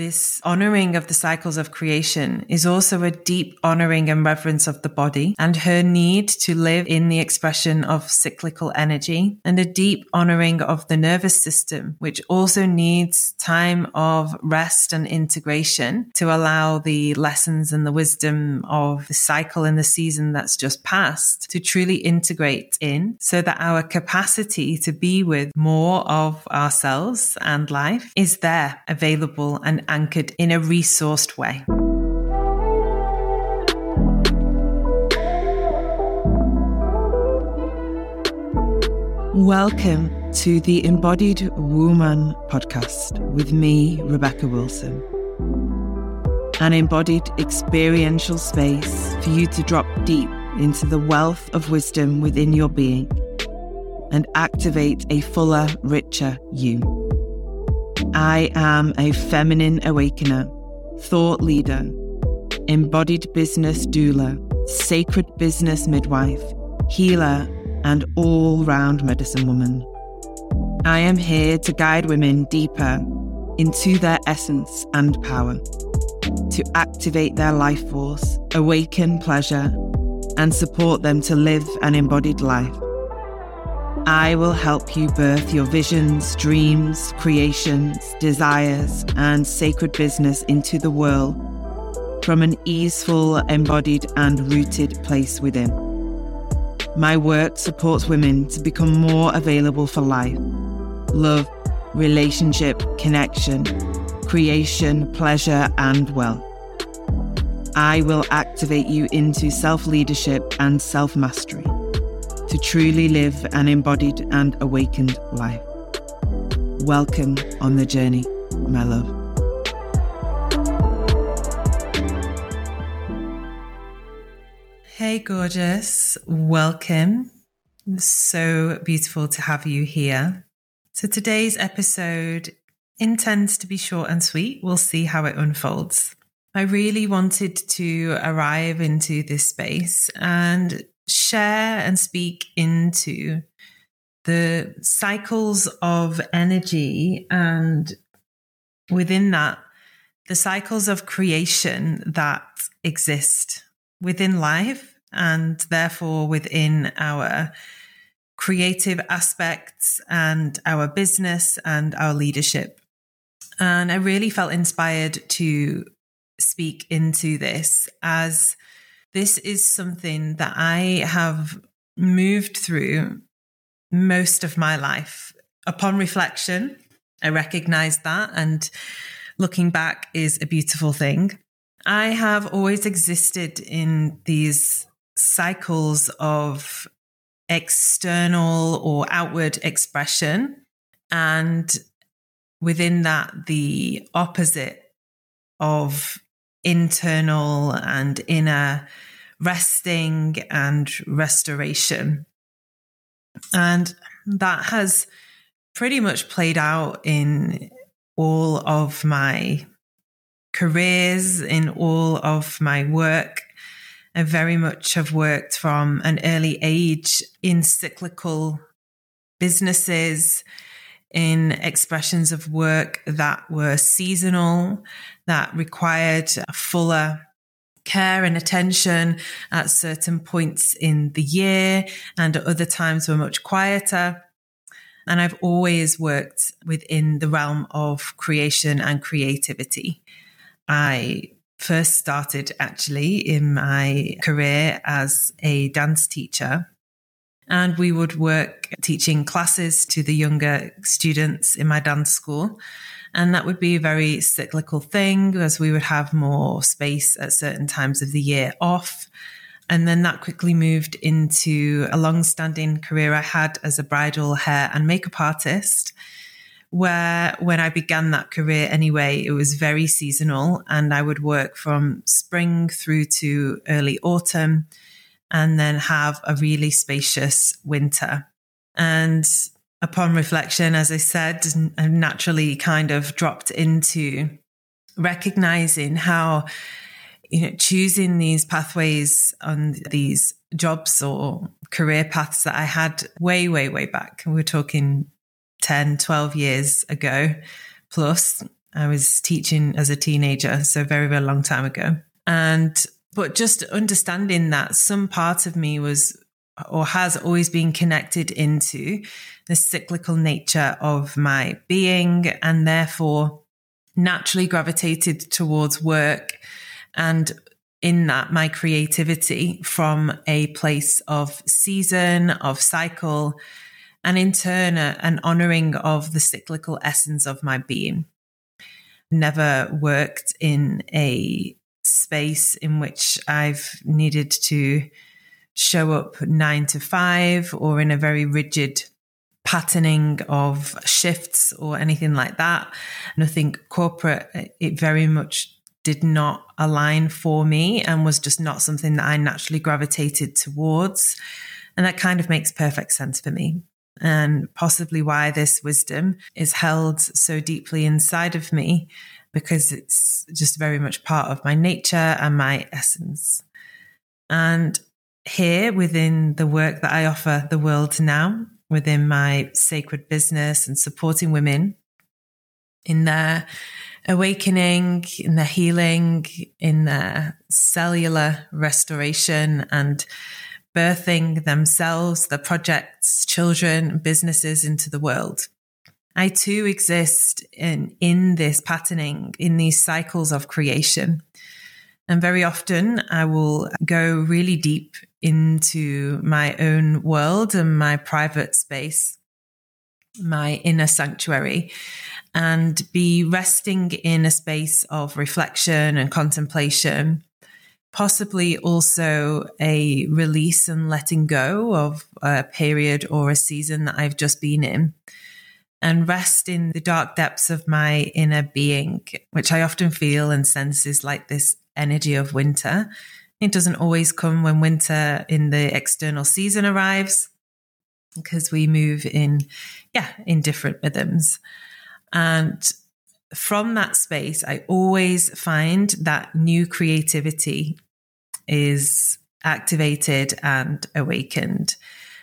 this honoring of the cycles of creation is also a deep honoring and reverence of the body and her need to live in the expression of cyclical energy and a deep honoring of the nervous system, which also needs time of rest and integration to allow the lessons and the wisdom of the cycle and the season that's just passed to truly integrate in so that our capacity to be with more of ourselves and life is there available and anchored in a resourced way. Welcome to the Embodied Woman podcast with me, Rebecca Wilson. An embodied experiential space for you to drop deep into the wealth of wisdom within your being and activate a fuller, richer you. I am a feminine awakener, thought leader, embodied business doula, sacred business midwife, healer, and all round medicine woman. I am here to guide women deeper into their essence and power, to activate their life force, awaken pleasure, and support them to live an embodied life. I will help you birth your visions, dreams, creations, desires, and sacred business into the world from an easeful, embodied, and rooted place within. My work supports women to become more available for life, love, relationship, connection, creation, pleasure, and wealth. I will activate you into self leadership and self mastery to truly live an embodied and awakened life. Welcome on the journey, my love. Hey, gorgeous. Welcome. So beautiful to have you here. So, today's episode intends to be short and sweet. We'll see how it unfolds. I really wanted to arrive into this space and share and speak into the cycles of energy and within that, the cycles of creation that exist within life and therefore within our creative aspects and our business and our leadership. And I really felt inspired to speak into this as this is something that I have moved through most of my life. Upon reflection, I recognize that, and looking back is a beautiful thing. I have always existed in these cycles of external or outward expression, and within that, the opposite of internal and inner resting and restoration. And that has pretty much played out in all of my careers, in all of my work. I very much have worked from an early age in cyclical businesses, in expressions of work that were seasonal, that required a fuller care and attention at certain points in the year, and at other times were much quieter. And I've always worked within the realm of creation and creativity. I first started actually in my career as a dance teacher and we would work teaching classes to the younger students in my dance school. And that would be a very cyclical thing as we would have more space at certain times of the year off. And then that quickly moved into a long standing career I had as a bridal hair and makeup artist. Where when I began that career anyway, it was very seasonal and I would work from spring through to early autumn and then have a really spacious winter. And upon reflection, as I said, I naturally kind of dropped into recognizing how, you know, choosing these pathways on these jobs or career paths that I had way, way, way back. We're talking 10, 12 years ago plus I was teaching as a teenager, so very, very long time ago. And, but just understanding that some part of me was or has always been connected into the cyclical nature of my being and therefore naturally gravitated towards work and in that my creativity from a place of season, of cycle, and in turn, an honoring of the cyclical essence of my being. Never worked in a space in which I've needed to show up nine to five or in a very rigid patterning of shifts or anything like that. Nothing corporate. It very much did not align for me and was just not something that I naturally gravitated towards. And that kind of makes perfect sense for me. And possibly why this wisdom is held so deeply inside of me because it's just very much part of my nature and my essence. And here within the work that I offer the world now, within my sacred business and supporting women in their awakening, in their healing, in their cellular restoration and birthing themselves, their projects, children, businesses into the world. I too exist in, in this patterning, in these cycles of creation. And very often I will go really deep into my own world and my private space, my inner sanctuary, and be resting in a space of reflection and contemplation, possibly also a release and letting go of a period or a season that I've just been in. And rest in the dark depths of my inner being, which I often feel and sense is like this energy of winter it doesn't always come when winter in the external season arrives because we move in, yeah, in different rhythms. And from that space, I always find that new creativity is activated and awakened.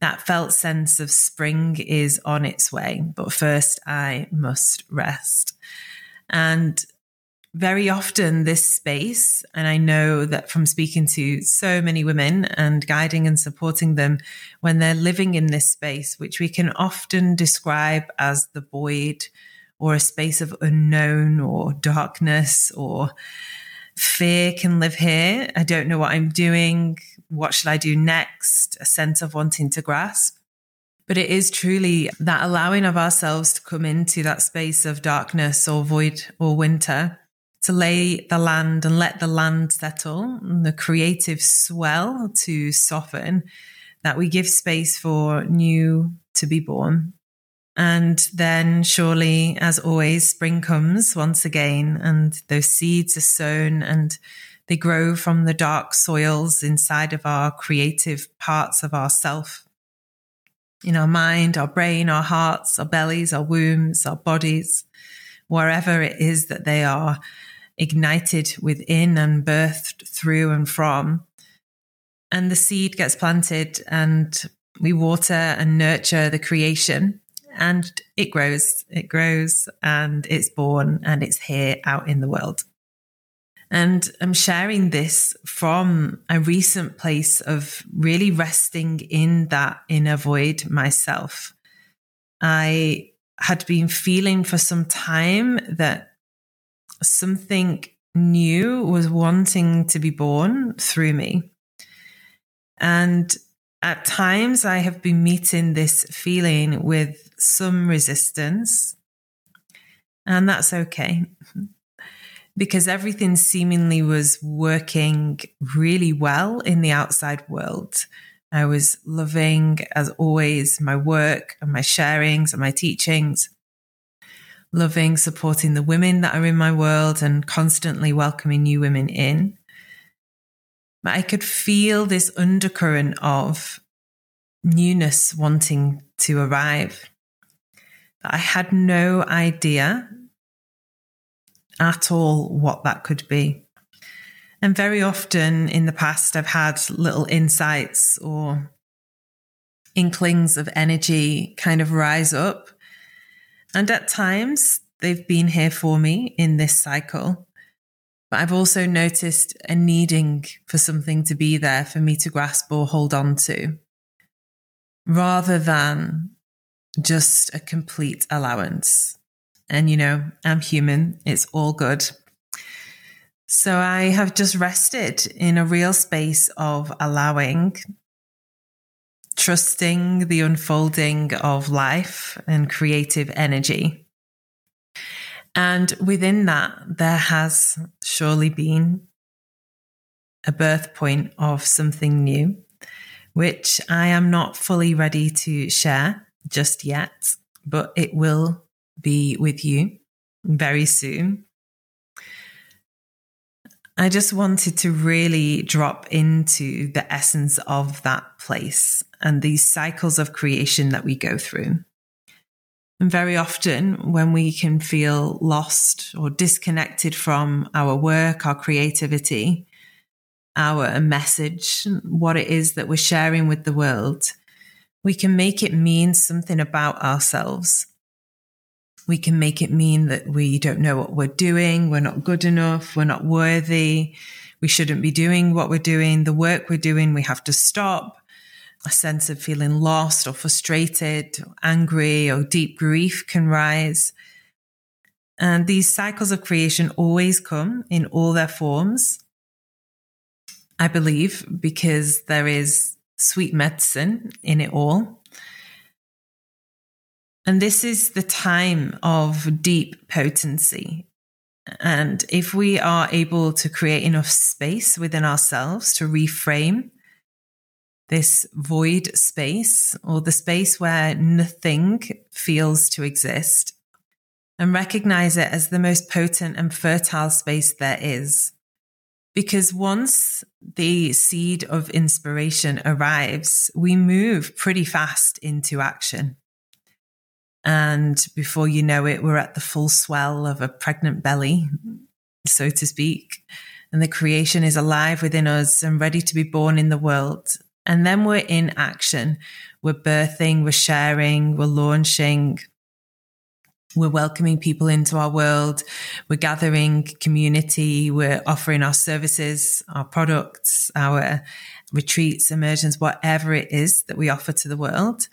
That felt sense of spring is on its way, but first I must rest. And very often this space, and I know that from speaking to so many women and guiding and supporting them when they're living in this space, which we can often describe as the void or a space of unknown or darkness or fear can live here. I don't know what I'm doing. What should I do next? A sense of wanting to grasp. But it is truly that allowing of ourselves to come into that space of darkness or void or winter to lay the land and let the land settle and the creative swell to soften, that we give space for new to be born. And then surely, as always, spring comes once again and those seeds are sown and they grow from the dark soils inside of our creative parts of ourself. In our mind, our brain, our hearts, our bellies, our wombs, our bodies, wherever it is that they are ignited within and birthed through and from. And the seed gets planted and we water and nurture the creation and it grows, it grows and it's born and it's here out in the world. And I'm sharing this from a recent place of really resting in that inner void myself. I had been feeling for some time that something new was wanting to be born through me. And at times I have been meeting this feeling with some resistance. And that's okay. Because everything seemingly was working really well in the outside world. I was loving, as always, my work and my sharings and my teachings loving, supporting the women that are in my world and constantly welcoming new women in. I could feel this undercurrent of newness wanting to arrive. But I had no idea at all what that could be. And very often in the past, I've had little insights or inklings of energy kind of rise up and at times, they've been here for me in this cycle. But I've also noticed a needing for something to be there for me to grasp or hold on to, rather than just a complete allowance. And, you know, I'm human, it's all good. So I have just rested in a real space of allowing, trusting the unfolding of life and creative energy. And within that, there has surely been a birth point of something new, which I am not fully ready to share just yet, but it will be with you very soon. I just wanted to really drop into the essence of that place and these cycles of creation that we go through. And very often, when we can feel lost or disconnected from our work, our creativity, our message, what it is that we're sharing with the world, we can make it mean something about ourselves. We can make it mean that we don't know what we're doing, we're not good enough, we're not worthy, we shouldn't be doing what we're doing, the work we're doing, we have to stop a sense of feeling lost or frustrated, or angry, or deep grief can rise. And these cycles of creation always come in all their forms. I believe because there is sweet medicine in it all. And this is the time of deep potency. And if we are able to create enough space within ourselves to reframe this void space or the space where nothing feels to exist and recognize it as the most potent and fertile space there is. Because once the seed of inspiration arrives, we move pretty fast into action. And before you know it, we're at the full swell of a pregnant belly, so to speak. And the creation is alive within us and ready to be born in the world. And then we're in action. We're birthing, we're sharing, we're launching, we're welcoming people into our world. We're gathering community. We're offering our services, our products, our retreats, immersions, whatever it is that we offer to the world.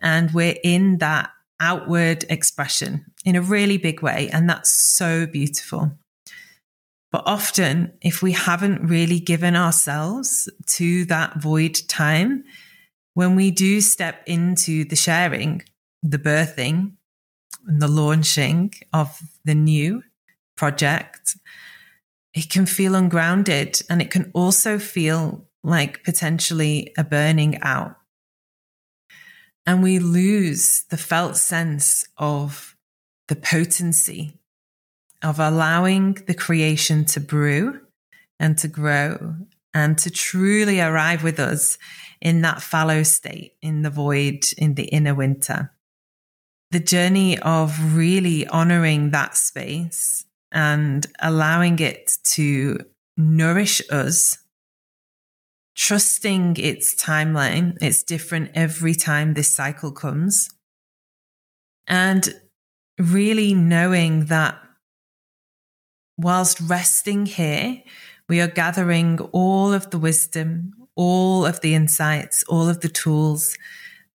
And we're in that outward expression in a really big way. And that's so beautiful. But often, if we haven't really given ourselves to that void time, when we do step into the sharing, the birthing, and the launching of the new project, it can feel ungrounded and it can also feel like potentially a burning out. And we lose the felt sense of the potency of allowing the creation to brew and to grow and to truly arrive with us in that fallow state, in the void, in the inner winter. The journey of really honoring that space and allowing it to nourish us, trusting its timeline. It's different every time this cycle comes. And really knowing that whilst resting here, we are gathering all of the wisdom, all of the insights, all of the tools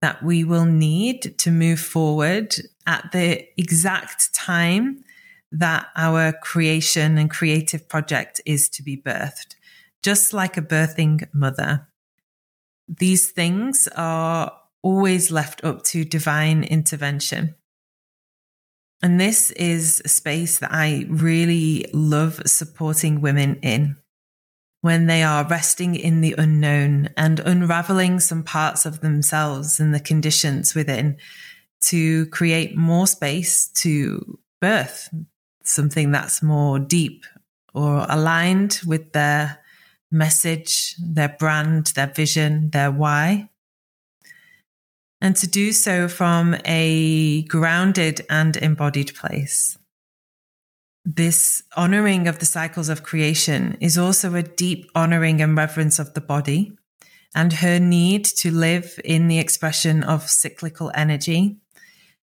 that we will need to move forward at the exact time that our creation and creative project is to be birthed, just like a birthing mother. These things are always left up to divine intervention. And this is a space that I really love supporting women in. When they are resting in the unknown and unraveling some parts of themselves and the conditions within to create more space to birth something that's more deep or aligned with their message, their brand, their vision, their why and to do so from a grounded and embodied place. This honoring of the cycles of creation is also a deep honoring and reverence of the body and her need to live in the expression of cyclical energy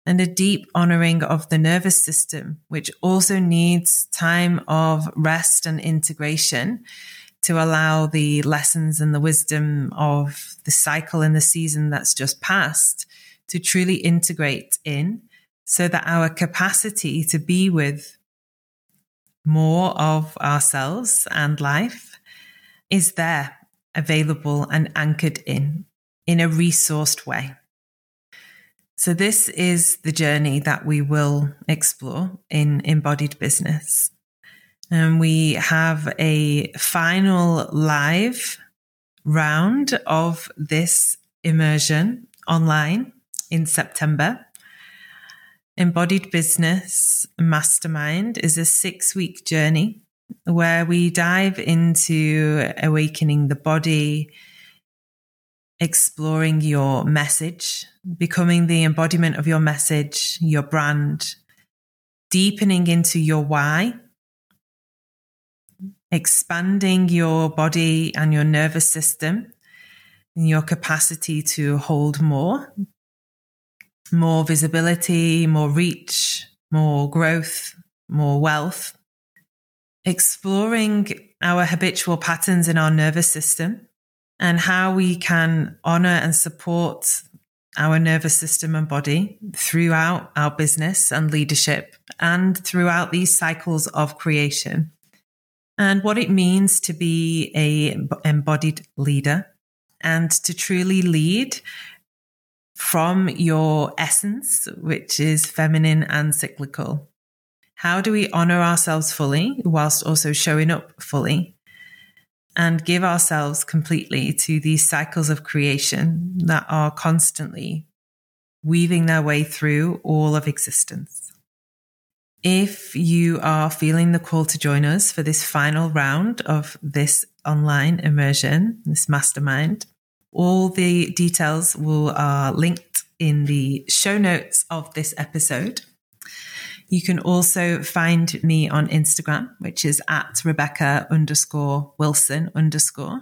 and a deep honoring of the nervous system, which also needs time of rest and integration to allow the lessons and the wisdom of the cycle and the season that's just passed to truly integrate in so that our capacity to be with more of ourselves and life is there, available and anchored in, in a resourced way. So, this is the journey that we will explore in embodied business. And we have a final live round of this immersion online in September. Embodied Business Mastermind is a six week journey where we dive into awakening the body, exploring your message, becoming the embodiment of your message, your brand, deepening into your why, expanding your body and your nervous system and your capacity to hold more, more visibility, more reach, more growth, more wealth. Exploring our habitual patterns in our nervous system and how we can honor and support our nervous system and body throughout our business and leadership and throughout these cycles of creation and what it means to be a embodied leader and to truly lead from your essence, which is feminine and cyclical. How do we honor ourselves fully whilst also showing up fully and give ourselves completely to these cycles of creation that are constantly weaving their way through all of existence? If you are feeling the call to join us for this final round of this online immersion, this mastermind, all the details will are linked in the show notes of this episode. You can also find me on Instagram, which is at Rebecca underscore Wilson underscore.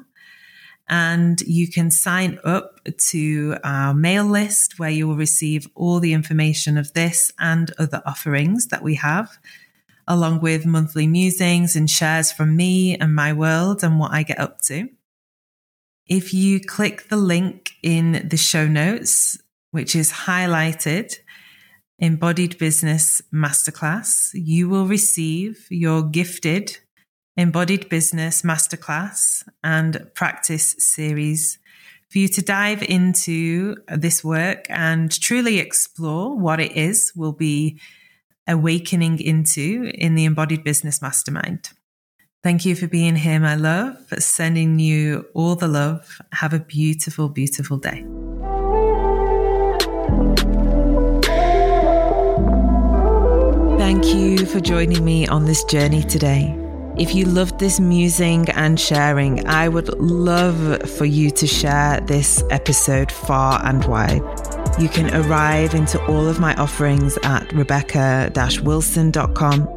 And you can sign up to our mail list where you will receive all the information of this and other offerings that we have, along with monthly musings and shares from me and my world and what I get up to. If you click the link in the show notes, which is highlighted, Embodied Business Masterclass, you will receive your gifted Embodied Business Masterclass and Practice Series for you to dive into this work and truly explore what it is we'll be awakening into in the Embodied Business Mastermind. Thank you for being here, my love. Sending you all the love. Have a beautiful, beautiful day. Thank you for joining me on this journey today. If you loved this musing and sharing, I would love for you to share this episode far and wide. You can arrive into all of my offerings at rebecca wilson.com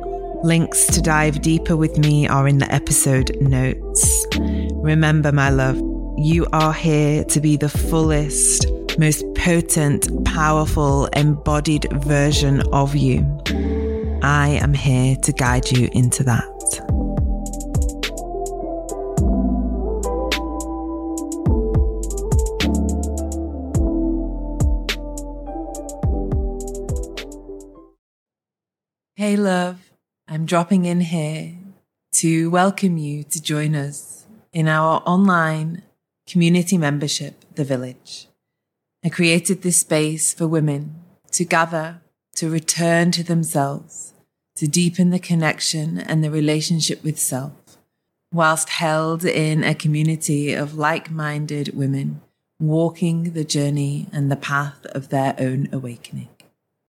Links to dive deeper with me are in the episode notes. Remember, my love, you are here to be the fullest, most potent, powerful, embodied version of you. I am here to guide you into that. Hey, love. I'm dropping in here to welcome you to join us in our online community membership, The Village. I created this space for women to gather, to return to themselves, to deepen the connection and the relationship with self, whilst held in a community of like minded women walking the journey and the path of their own awakening.